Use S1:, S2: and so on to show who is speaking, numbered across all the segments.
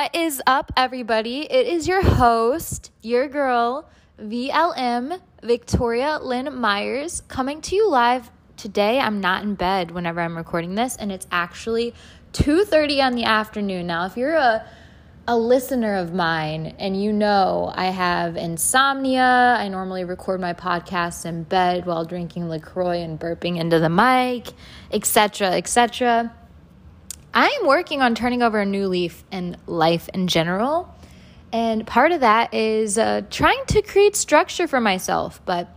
S1: What is up, everybody? It is your host, your girl, VLM, Victoria Lynn Myers, coming to you live today. I'm not in bed whenever I'm recording this, and it's actually 2:30 on the afternoon. Now, if you're a a listener of mine and you know I have insomnia, I normally record my podcasts in bed while drinking LaCroix and burping into the mic, etc., etc. I am working on turning over a new leaf in life in general. And part of that is uh, trying to create structure for myself. But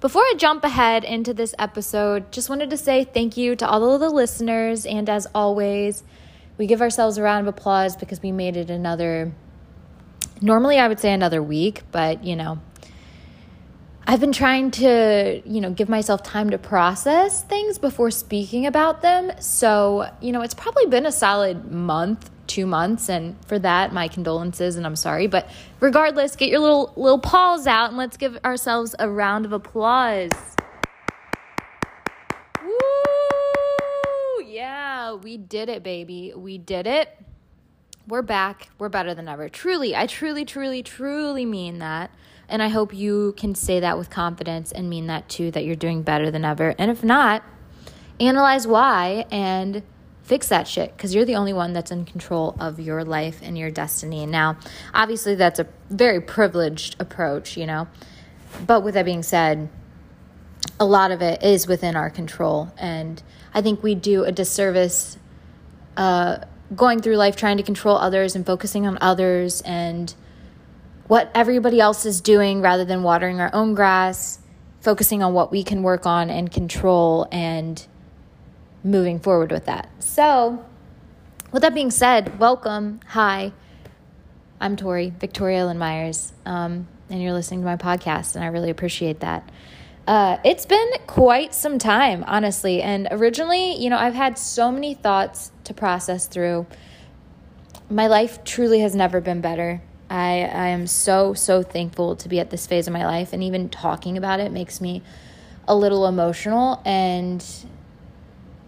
S1: before I jump ahead into this episode, just wanted to say thank you to all of the listeners. And as always, we give ourselves a round of applause because we made it another, normally I would say another week, but you know, I've been trying to, you know, give myself time to process things before speaking about them. So, you know, it's probably been a solid month, two months, and for that, my condolences and I'm sorry. But regardless, get your little little paws out and let's give ourselves a round of applause. Woo! Yeah, we did it, baby. We did it. We're back. We're better than ever. Truly, I truly, truly, truly mean that. And I hope you can say that with confidence and mean that too, that you're doing better than ever. And if not, analyze why and fix that shit because you're the only one that's in control of your life and your destiny. Now, obviously, that's a very privileged approach, you know. But with that being said, a lot of it is within our control. And I think we do a disservice uh, going through life trying to control others and focusing on others and what everybody else is doing rather than watering our own grass, focusing on what we can work on and control and moving forward with that. So, with that being said, welcome. Hi, I'm Tori, Victoria Lynn Myers, um, and you're listening to my podcast, and I really appreciate that. Uh, it's been quite some time, honestly. And originally, you know, I've had so many thoughts to process through. My life truly has never been better. I, I am so, so thankful to be at this phase of my life. And even talking about it makes me a little emotional. And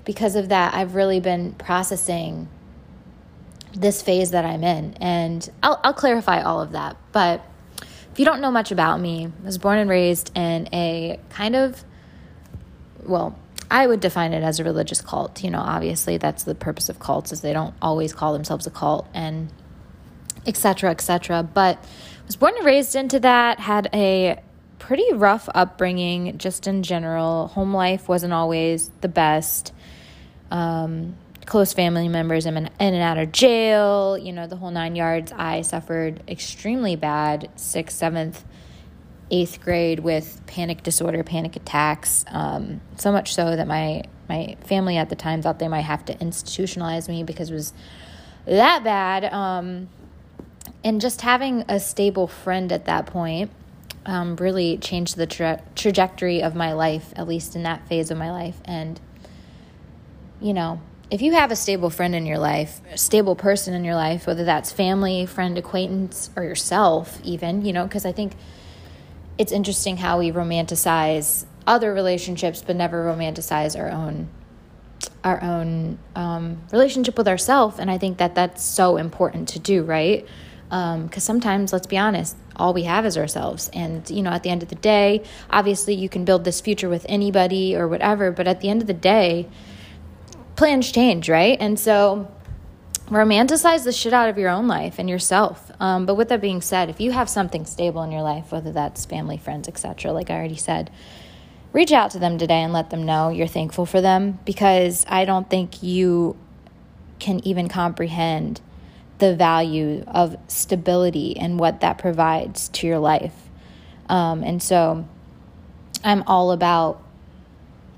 S1: because of that, I've really been processing this phase that I'm in. And I'll, I'll clarify all of that. But if you don't know much about me, I was born and raised in a kind of, well, I would define it as a religious cult. You know, obviously that's the purpose of cults is they don't always call themselves a cult and etc etc but was born and raised into that had a pretty rough upbringing just in general. Home life wasn't always the best. Um, close family members in and, in and out of jail. You know the whole nine yards. I suffered extremely bad sixth seventh eighth grade with panic disorder panic attacks. Um, so much so that my my family at the time thought they might have to institutionalize me because it was that bad. Um, and just having a stable friend at that point um, really changed the tra- trajectory of my life, at least in that phase of my life. And, you know, if you have a stable friend in your life, a stable person in your life, whether that's family, friend, acquaintance, or yourself, even, you know, because I think it's interesting how we romanticize other relationships but never romanticize our own our own um, relationship with ourselves and i think that that's so important to do right because um, sometimes let's be honest all we have is ourselves. And you know at the end of the day obviously you can build this future with anybody or whatever but at the end of the day plans change right? And so romanticize the shit out of your own life and yourself. Um, but with that being said if you have something stable in your life whether that's family friends etc like i already said reach out to them today and let them know you're thankful for them because i don't think you can even comprehend the value of stability and what that provides to your life. Um, and so I'm all about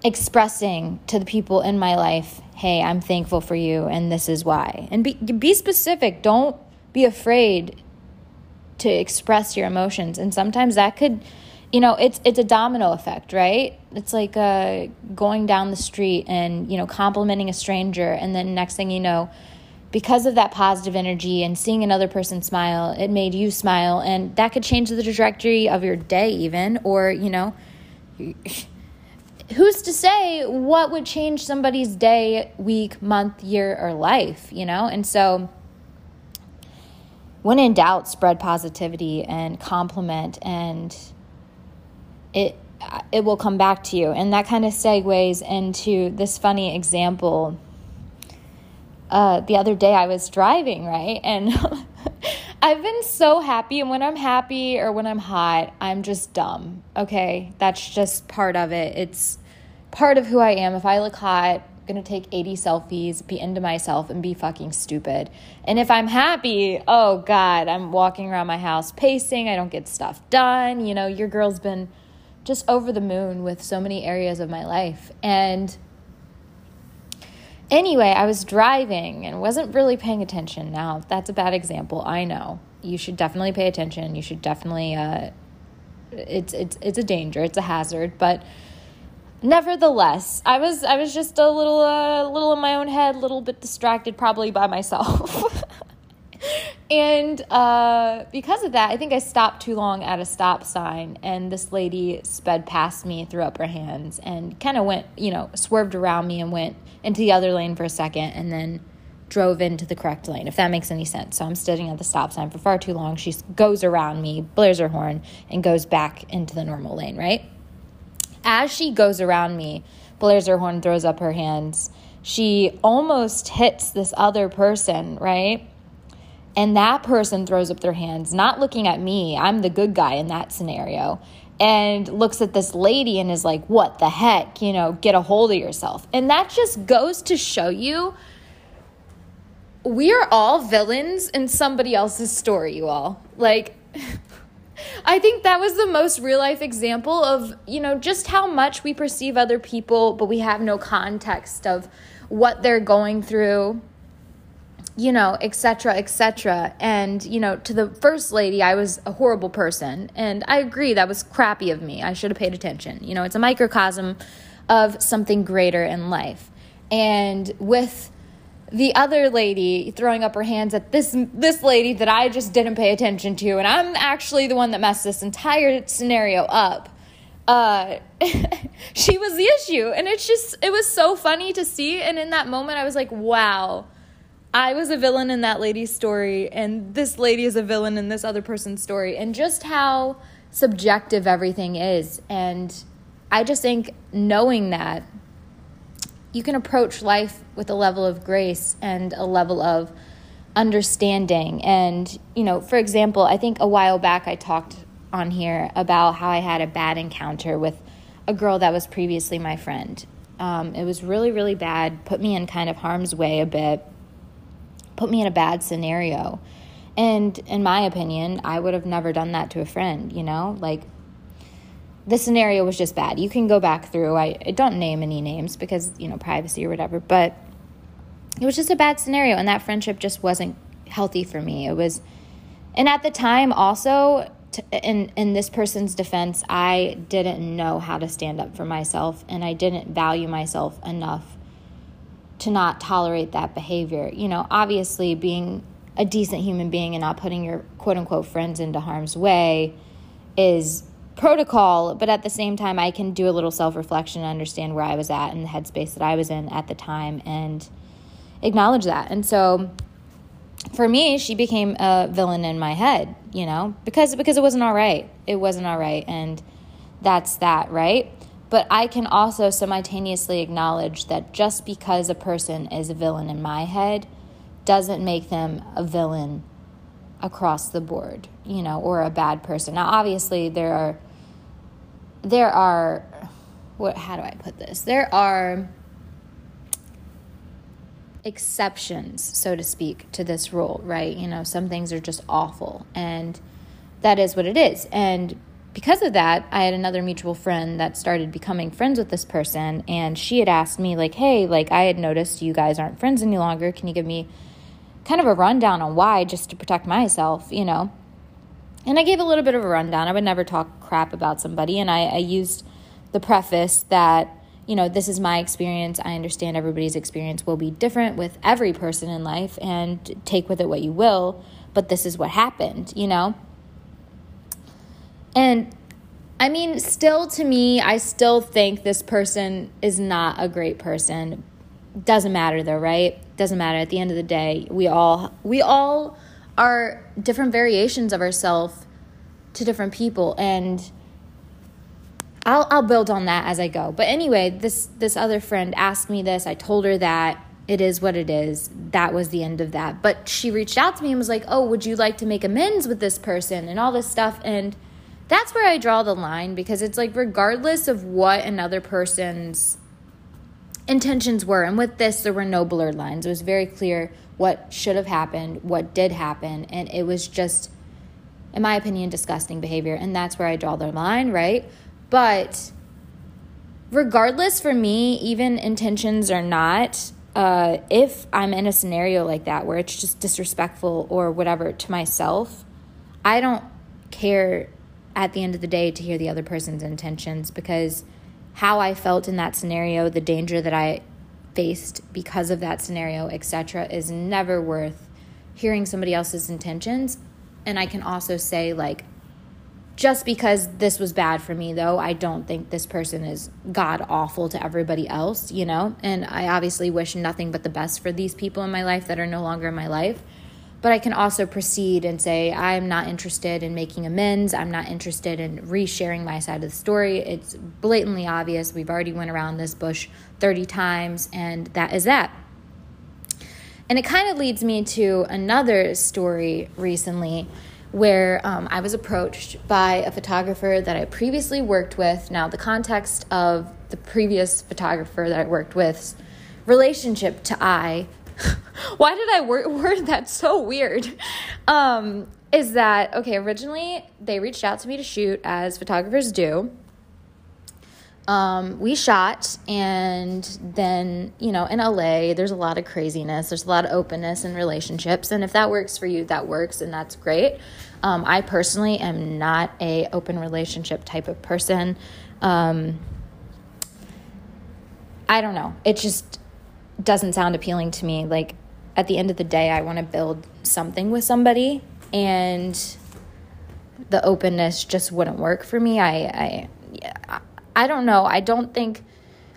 S1: expressing to the people in my life, hey, I'm thankful for you and this is why. And be, be specific. Don't be afraid to express your emotions. And sometimes that could, you know, it's it's a domino effect, right? It's like uh, going down the street and, you know, complimenting a stranger and then next thing you know, because of that positive energy and seeing another person smile, it made you smile. And that could change the trajectory of your day, even. Or, you know, who's to say what would change somebody's day, week, month, year, or life, you know? And so when in doubt, spread positivity and compliment, and it it will come back to you. And that kind of segues into this funny example. Uh, the other day, I was driving right, and I've been so happy. And when I'm happy or when I'm hot, I'm just dumb. Okay, that's just part of it. It's part of who I am. If I look hot, I'm gonna take 80 selfies, be into myself, and be fucking stupid. And if I'm happy, oh God, I'm walking around my house pacing, I don't get stuff done. You know, your girl's been just over the moon with so many areas of my life. And anyway, I was driving and wasn't really paying attention. Now, that's a bad example, I know. You should definitely pay attention. You should definitely, uh, it's, it's, it's a danger, it's a hazard, but nevertheless, I was I was just a little uh, little in my own head, a little bit distracted, probably by myself. and uh, because of that, I think I stopped too long at a stop sign, and this lady sped past me, threw up her hands, and kind of went, you know, swerved around me and went into the other lane for a second, and then drove into the correct lane, if that makes any sense. So I'm sitting at the stop sign for far too long. She goes around me, blares her horn, and goes back into the normal lane, right? as she goes around me, blares her horn, throws up her hands, she almost hits this other person, right? And that person throws up their hands, not looking at me. I'm the good guy in that scenario. And looks at this lady and is like, what the heck? You know, get a hold of yourself. And that just goes to show you we are all villains in somebody else's story, you all. Like, I think that was the most real life example of, you know, just how much we perceive other people, but we have no context of what they're going through, you know, etc., etc. And, you know, to the first lady, I was a horrible person. And I agree, that was crappy of me. I should have paid attention. You know, it's a microcosm of something greater in life. And with, the other lady throwing up her hands at this this lady that I just didn't pay attention to, and I'm actually the one that messed this entire scenario up. Uh, she was the issue, and it's just it was so funny to see. And in that moment, I was like, "Wow, I was a villain in that lady's story, and this lady is a villain in this other person's story, and just how subjective everything is." And I just think knowing that you can approach life with a level of grace and a level of understanding. And, you know, for example, I think a while back I talked on here about how I had a bad encounter with a girl that was previously my friend. Um, it was really, really bad, put me in kind of harm's way a bit, put me in a bad scenario. And in my opinion, I would have never done that to a friend, you know? Like, the scenario was just bad. You can go back through. I, I don't name any names because, you know, privacy or whatever, but it was just a bad scenario and that friendship just wasn't healthy for me. It was and at the time also to, in in this person's defense, I didn't know how to stand up for myself and I didn't value myself enough to not tolerate that behavior. You know, obviously being a decent human being and not putting your quote unquote friends into harm's way is protocol, but at the same time, I can do a little self reflection and understand where I was at and the headspace that I was in at the time and acknowledge that. And so for me, she became a villain in my head, you know, because because it wasn't all right. It wasn't all right and that's that, right? But I can also simultaneously acknowledge that just because a person is a villain in my head doesn't make them a villain across the board, you know, or a bad person. Now, obviously, there are there are what how do I put this? There are exceptions, so to speak, to this rule, right? You know, some things are just awful and that is what it is. And because of that, I had another mutual friend that started becoming friends with this person and she had asked me like, "Hey, like I had noticed you guys aren't friends any longer. Can you give me kind of a rundown on why just to protect myself, you know?" And I gave a little bit of a rundown. I would never talk crap about somebody. And I, I used the preface that, you know, this is my experience. I understand everybody's experience will be different with every person in life and take with it what you will. But this is what happened, you know? And I mean, still to me, I still think this person is not a great person. Doesn't matter though, right? Doesn't matter. At the end of the day, we all we all are different variations of ourselves to different people and I'll I'll build on that as I go. But anyway, this this other friend asked me this. I told her that it is what it is. That was the end of that. But she reached out to me and was like, "Oh, would you like to make amends with this person and all this stuff?" And that's where I draw the line because it's like regardless of what another person's intentions were, and with this there were no blurred lines. It was very clear what should have happened, what did happen, and it was just in my opinion disgusting behavior, and that's where I draw the line, right? But regardless for me, even intentions or not, uh, if I'm in a scenario like that where it's just disrespectful or whatever to myself, I don't care at the end of the day to hear the other person's intentions because how I felt in that scenario, the danger that I faced because of that scenario, etc., is never worth hearing somebody else's intentions. And I can also say, like, just because this was bad for me though i don't think this person is god awful to everybody else you know and i obviously wish nothing but the best for these people in my life that are no longer in my life but i can also proceed and say i'm not interested in making amends. I'm not interested in resharing my side of the story. It's blatantly obvious. We've already went around this bush 30 times and that is that. And it kind of leads me to another story recently where um, I was approached by a photographer that I previously worked with. Now, the context of the previous photographer that I worked with, relationship to I, why did I word, word that so weird? Um, is that, okay, originally they reached out to me to shoot as photographers do. Um, we shot, and then, you know, in LA, there's a lot of craziness, there's a lot of openness in relationships. And if that works for you, that works, and that's great. Um, I personally am not a open relationship type of person. Um, I don't know. It just doesn't sound appealing to me. Like, at the end of the day, I want to build something with somebody, and the openness just wouldn't work for me. I, I, I don't know. I don't think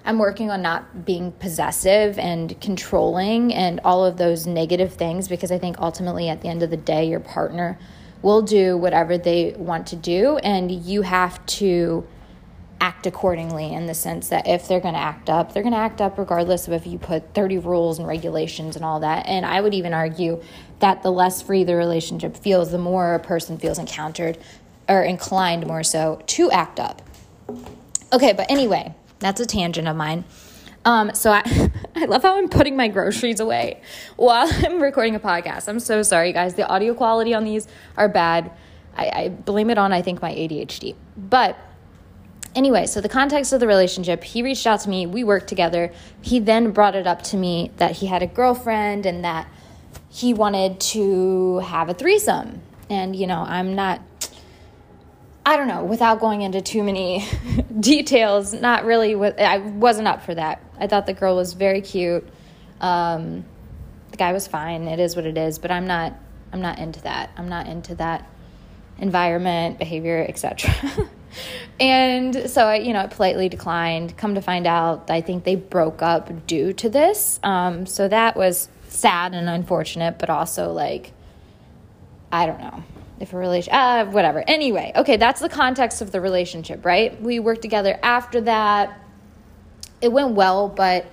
S1: I'm working on not being possessive and controlling and all of those negative things because I think ultimately at the end of the day, your partner will do whatever they want to do, and you have to act accordingly in the sense that if they're going to act up, they're going to act up regardless of if you put 30 rules and regulations and all that. And I would even argue that the less free the relationship feels, the more a person feels encountered or inclined more so to act up. Okay, but anyway, that's a tangent of mine. Um, so I, I love how I'm putting my groceries away while I'm recording a podcast. I'm so sorry, guys. The audio quality on these are bad. I, I blame it on, I think, my ADHD. But anyway, so the context of the relationship, he reached out to me. We worked together. He then brought it up to me that he had a girlfriend and that he wanted to have a threesome. And, you know, I'm not I don't know, without going into too many details, not really, I wasn't up for that. I thought the girl was very cute. Um, the guy was fine. It is what it is, but I'm not, I'm not into that. I'm not into that environment, behavior, etc. and so I, you know, politely declined. Come to find out, I think they broke up due to this. Um, so that was sad and unfortunate, but also like, I don't know if a relation uh whatever anyway okay that's the context of the relationship right we worked together after that it went well but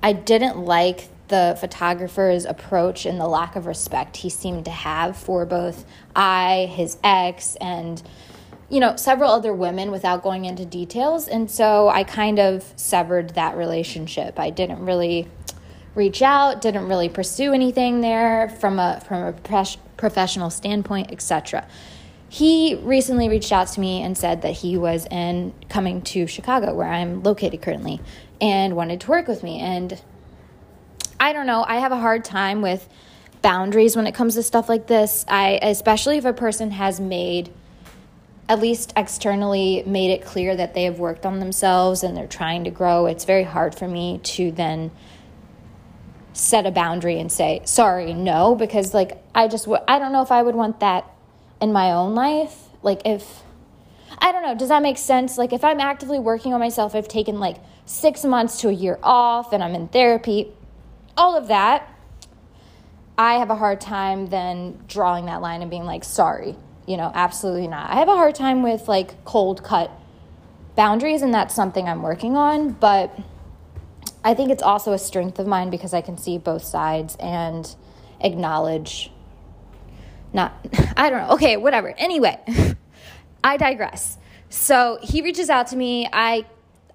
S1: i didn't like the photographer's approach and the lack of respect he seemed to have for both i his ex and you know several other women without going into details and so i kind of severed that relationship i didn't really reach out didn't really pursue anything there from a from a professional standpoint, etc. He recently reached out to me and said that he was in coming to Chicago, where I'm located currently, and wanted to work with me. And I don't know, I have a hard time with boundaries when it comes to stuff like this. I especially if a person has made at least externally made it clear that they have worked on themselves and they're trying to grow. It's very hard for me to then set a boundary and say sorry no because like i just w- i don't know if i would want that in my own life like if i don't know does that make sense like if i'm actively working on myself i've taken like six months to a year off and i'm in therapy all of that I have a hard time then drawing that line and being like, sorry, you know, absolutely not. I have a hard time with like cold cut boundaries, and that's something I'm working on. But I think it's also a strength of mine because I can see both sides and acknowledge. Not, I don't know. Okay, whatever. Anyway, I digress. So he reaches out to me. I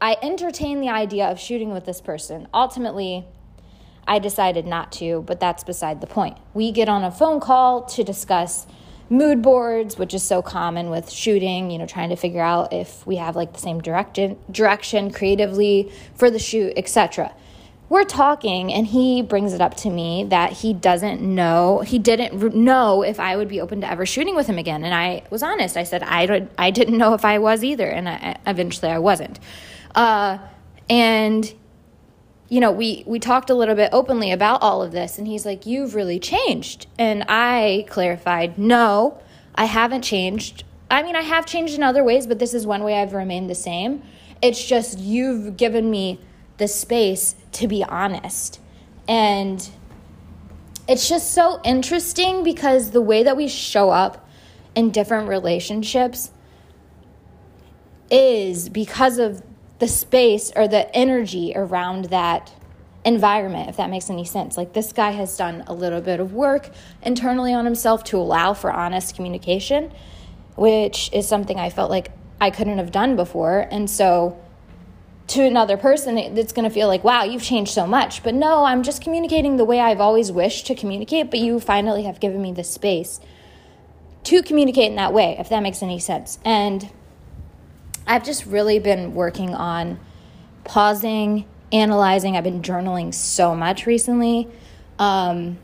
S1: I entertain the idea of shooting with this person. Ultimately, I decided not to, but that's beside the point. We get on a phone call to discuss mood boards, which is so common with shooting, you know, trying to figure out if we have like the same direction direction creatively for the shoot, etc. We're talking and he brings it up to me that he doesn't know, he didn't know if I would be open to ever shooting with him again. And I was honest. I said I don't, I didn't know if I was either and I, eventually I wasn't. Uh, and you know, we we talked a little bit openly about all of this and he's like, "You've really changed." And I clarified, "No, I haven't changed. I mean, I have changed in other ways, but this is one way I've remained the same. It's just you've given me the space to be honest." And it's just so interesting because the way that we show up in different relationships is because of the space or the energy around that environment, if that makes any sense. Like this guy has done a little bit of work internally on himself to allow for honest communication, which is something I felt like I couldn't have done before. And so to another person, it's going to feel like, wow, you've changed so much. But no, I'm just communicating the way I've always wished to communicate, but you finally have given me the space to communicate in that way, if that makes any sense. And I've just really been working on pausing, analyzing. I've been journaling so much recently. Um,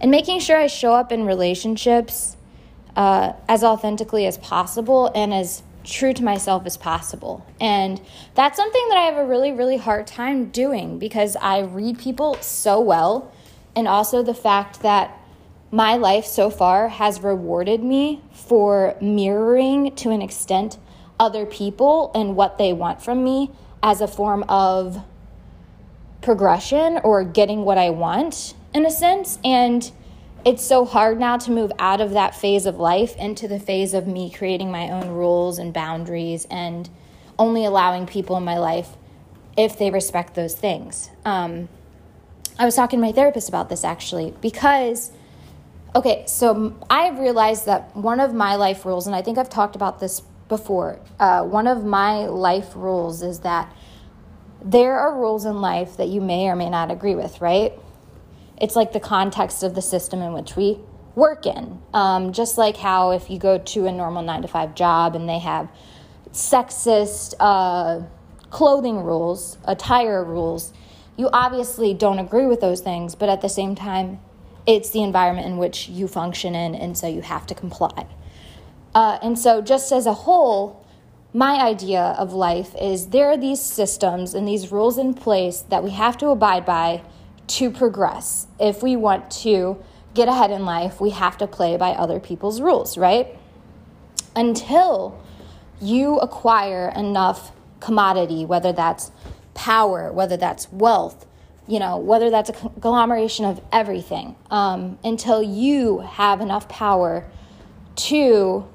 S1: and making sure I show up in relationships uh, as authentically as possible and as true to myself as possible. And that's something that I have a really, really hard time doing because I read people so well. And also the fact that my life so far has rewarded me for mirroring to an extent other people and what they want from me as a form of progression or getting what I want in a sense. And it's so hard now to move out of that phase of life into the phase of me creating my own rules and boundaries and only allowing people in my life if they respect those things. Um, I was talking to my therapist about this actually because, okay, so I've realized that one of my life rules, and I think I've talked about this before. Uh, one of my life rules is that there are rules in life that you may or may not agree with, right? It's like the context of the system in which we work in. Um, just like how if you go to a normal nine to five job and they have sexist uh, clothing rules, attire rules, you obviously don't agree with those things, but at the same time, it's the environment in which you function in, and so you have to comply. Uh, and so, just as a whole, my idea of life is there are these systems and these rules in place that we have to abide by to progress. If we want to get ahead in life, we have to play by other people's rules, right? Until you acquire enough commodity, whether that's power, whether that's wealth, you know, whether that's a conglomeration of everything, um, until you have enough power to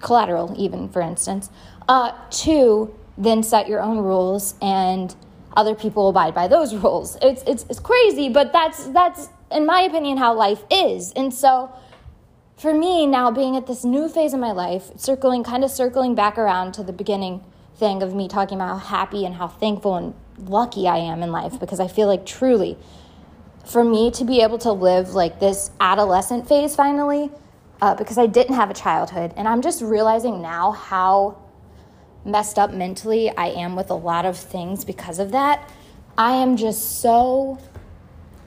S1: collateral, even for instance, uh, to then set your own rules and other people abide by those rules. It's, it's, it's crazy, but that's, that's, in my opinion, how life is. And so, for me, now being at this new phase of my life, circling, kind of circling back around to the beginning thing of me talking about how happy and how thankful and lucky I am in life, because I feel like truly, for me to be able to live like this adolescent phase finally, uh, because I didn't have a childhood. And I'm just realizing now how messed up mentally I am with a lot of things because of that. I am just so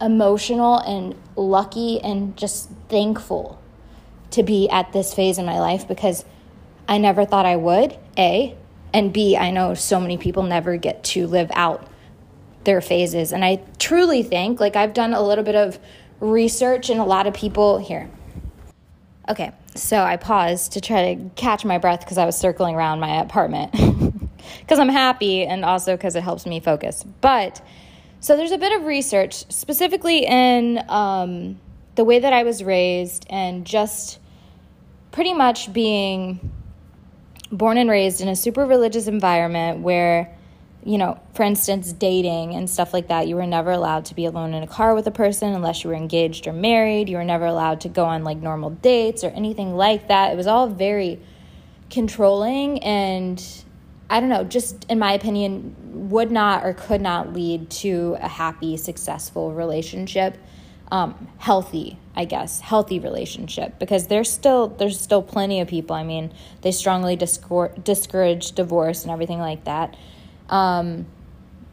S1: emotional and lucky and just thankful to be at this phase in my life because I never thought I would, A, and B, I know so many people never get to live out their phases. And I truly think, like, I've done a little bit of research, and a lot of people here, Okay, so I paused to try to catch my breath because I was circling around my apartment because I'm happy and also because it helps me focus. But so there's a bit of research specifically in um, the way that I was raised and just pretty much being born and raised in a super religious environment where you know, for instance, dating and stuff like that, you were never allowed to be alone in a car with a person unless you were engaged or married. You were never allowed to go on like normal dates or anything like that. It was all very controlling and I don't know, just in my opinion, would not or could not lead to a happy, successful relationship. Um, healthy, I guess, healthy relationship because there's still there's still plenty of people. I mean, they strongly discour- discourage divorce and everything like that. Um,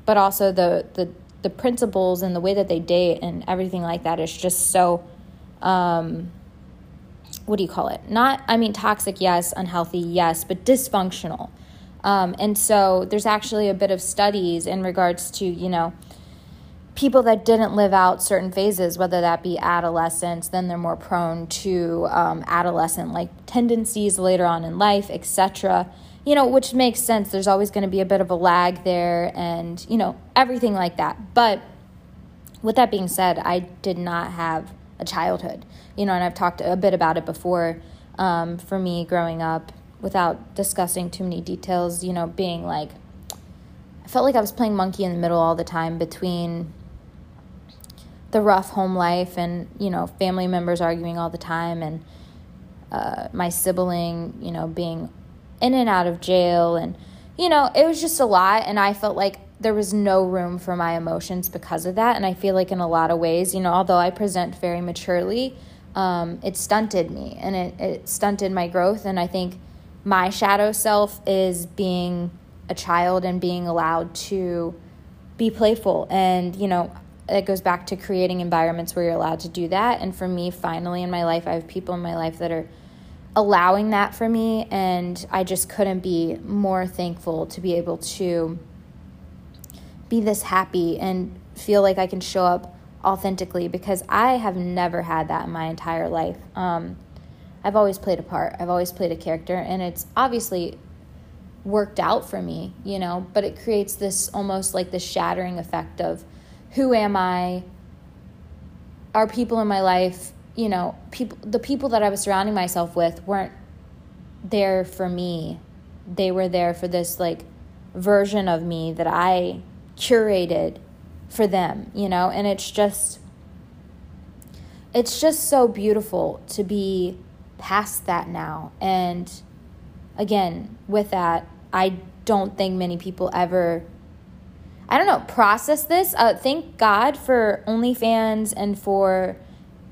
S1: but also the the the principles and the way that they date and everything like that is just so um, what do you call it? Not, I mean, toxic, yes, unhealthy, yes, but dysfunctional. Um, and so there's actually a bit of studies in regards to, you know, people that didn't live out certain phases, whether that be adolescence, then they're more prone to um, adolescent like tendencies later on in life, etc. You know, which makes sense. There's always going to be a bit of a lag there, and you know everything like that. But with that being said, I did not have a childhood. You know, and I've talked a bit about it before. Um, for me, growing up, without discussing too many details, you know, being like, I felt like I was playing monkey in the middle all the time between the rough home life and, you know, family members arguing all the time and uh, my sibling, you know, being in and out of jail. And, you know, it was just a lot. And I felt like there was no room for my emotions because of that. And I feel like in a lot of ways, you know, although I present very maturely, um, it stunted me and it, it stunted my growth. And I think my shadow self is being a child and being allowed to be playful. And, you know, it goes back to creating environments where you're allowed to do that. And for me, finally in my life, I have people in my life that are allowing that for me. And I just couldn't be more thankful to be able to be this happy and feel like I can show up authentically because I have never had that in my entire life. Um, I've always played a part, I've always played a character, and it's obviously worked out for me, you know, but it creates this almost like this shattering effect of who am I? Are people in my life, you know, people the people that I was surrounding myself with weren't there for me. They were there for this like version of me that I curated for them, you know, and it's just it's just so beautiful to be past that now. And again, with that, I don't think many people ever I don't know, process this. Uh, thank God for OnlyFans and for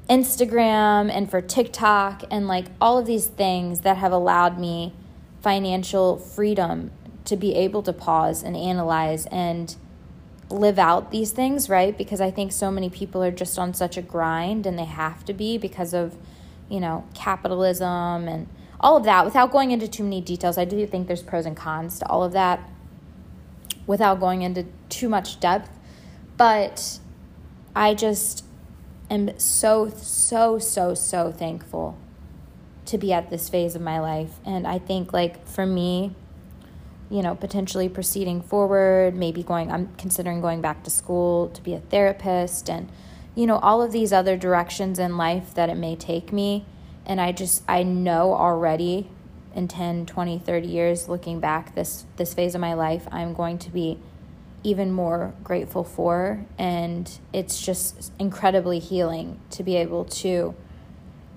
S1: Instagram and for TikTok and like all of these things that have allowed me financial freedom to be able to pause and analyze and live out these things, right? Because I think so many people are just on such a grind and they have to be because of, you know, capitalism and all of that. Without going into too many details, I do think there's pros and cons to all of that without going into too much depth. But I just am so, so, so, so thankful to be at this phase of my life. And I think, like, for me, you know, potentially proceeding forward, maybe going, I'm considering going back to school to be a therapist and, you know, all of these other directions in life that it may take me. And I just, I know already in 10, 20, 30 years looking back this, this phase of my life, I'm going to be even more grateful for. And it's just incredibly healing to be able to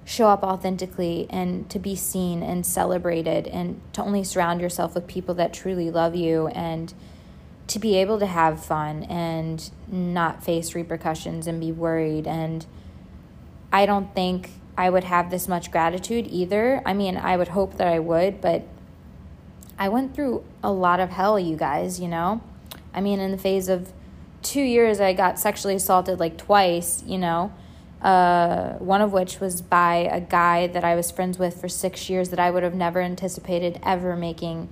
S1: show up authentically and to be seen and celebrated and to only surround yourself with people that truly love you and to be able to have fun and not face repercussions and be worried and I don't think I would have this much gratitude either. I mean, I would hope that I would, but I went through a lot of hell, you guys, you know? I mean, in the phase of 2 years I got sexually assaulted like twice, you know? uh, one of which was by a guy that I was friends with for six years that I would have never anticipated ever making,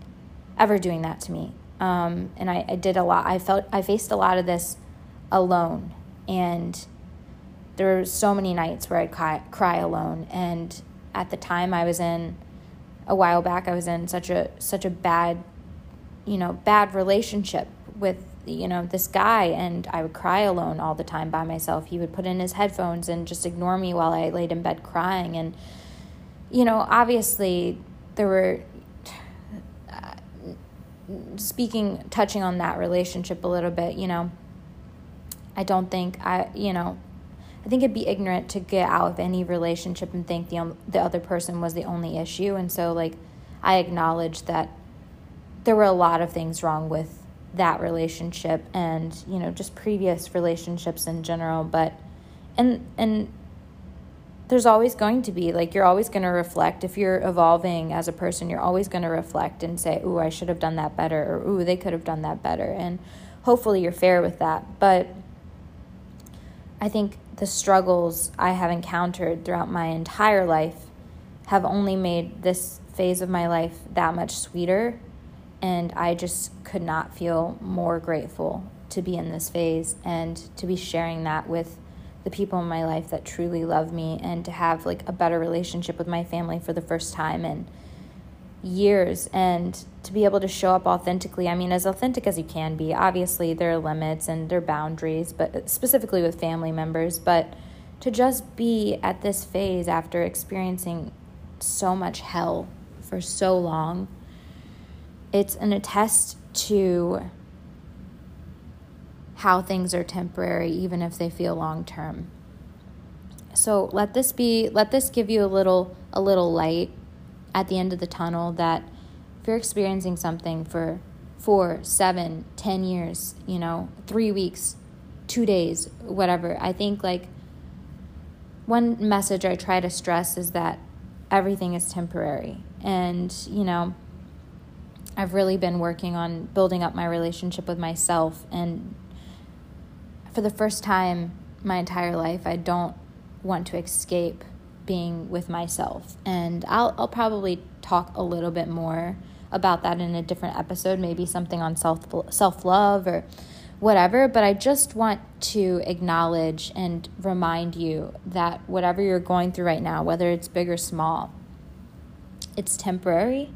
S1: ever doing that to me. Um, and I, I did a lot. I felt I faced a lot of this alone, and there were so many nights where I'd cry, cry alone. And at the time, I was in a while back. I was in such a such a bad, you know, bad relationship with you know, this guy, and I would cry alone all the time by myself. He would put in his headphones and just ignore me while I laid in bed crying. And, you know, obviously, there were, uh, speaking, touching on that relationship a little bit, you know, I don't think I, you know, I think it'd be ignorant to get out of any relationship and think the the other person was the only issue. And so, like, I acknowledge that there were a lot of things wrong with that relationship and you know just previous relationships in general but and and there's always going to be like you're always going to reflect. If you're evolving as a person you're always going to reflect and say ooh I should have done that better or ooh they could have done that better and hopefully you're fair with that but I think the struggles I have encountered throughout my entire life have only made this phase of my life that much sweeter and I just could not feel more grateful to be in this phase and to be sharing that with the people in my life that truly love me and to have like a better relationship with my family for the first time in years and to be able to show up authentically. I mean, as authentic as you can be. Obviously, there are limits and there are boundaries, but uh, specifically with family members, but to just be at this phase after experiencing so much hell for so long it's an attest to how things are temporary even if they feel long term so let this be let this give you a little a little light at the end of the tunnel that if you're experiencing something for four seven ten years you know three weeks two days whatever i think like one message i try to stress is that everything is temporary. And you know I've really been working on building up my relationship with myself. And for the first time my entire life, I don't want to escape being with myself. And I'll, I'll probably talk a little bit more about that in a different episode, maybe something on self self love or whatever. But I just want to acknowledge and remind you that whatever you're going through right now, whether it's big or small, it's temporary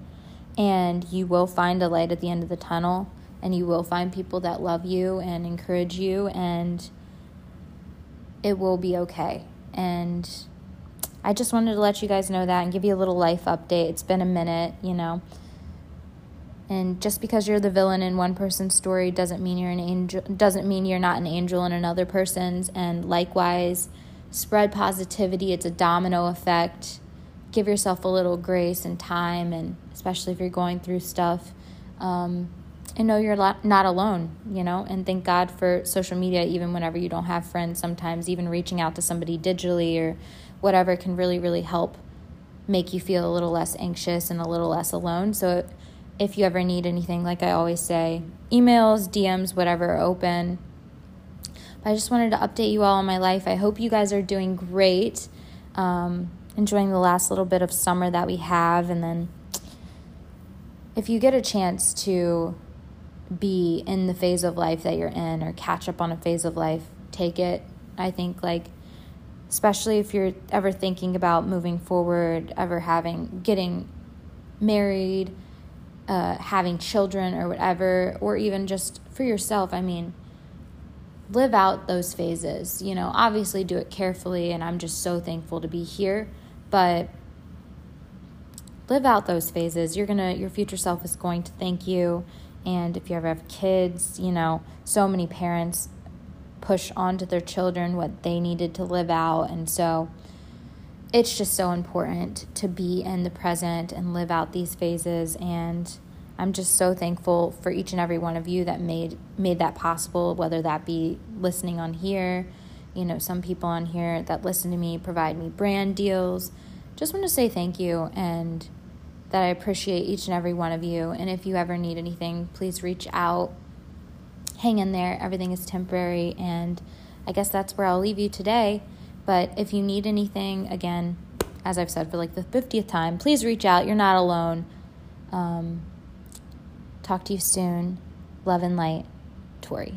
S1: and you will find a light at the end of the tunnel and you will find people that love you and encourage you and it will be okay. And i just wanted to let you guys know that and give you a little life update. It's been a minute you know. And just because you're the villain in one person's story doesn't mean you're an angel doesn't mean you're not an angel in another person's. And likewise spread positivity. It's a domino effect give yourself a little grace and time, and especially if you're going through stuff. Um, and know you're not alone, you know, and thank God for social media, even whenever you don't have friends. Sometimes, even reaching out to somebody digitally or whatever can really, really help make you feel a little less anxious and a little less alone. So, if you ever need anything, like I always say, emails, DMs, whatever open. But I just wanted to update you all on my life. I hope you guys are doing great. Um, enjoying the last little bit of summer that we have. And then if you get a chance to be in the phase of life that you're in or catch up on a phase of life, take it. I think, like, especially if you're ever thinking about moving forward, ever having, getting married, uh, having children or whatever, or even just for yourself. I mean, live out those phases. You know, obviously do it carefully, and I'm just so thankful to be here but live out those phases. You're to your future self is going to thank you and if you ever have kids, you know, so many parents push onto their children what they needed to live out and so it's just so important to be in the present and live out these phases and I'm just so thankful for each and every one of you that made made that possible whether that be listening on here you know, some people on here that listen to me provide me brand deals. Just want to say thank you and that I appreciate each and every one of you. And if you ever need anything, please reach out. Hang in there. Everything is temporary. And I guess that's where I'll leave you today. But if you need anything, again, as I've said for like the 50th time, please reach out. You're not alone. Um, talk to you soon. Love and light, Tori.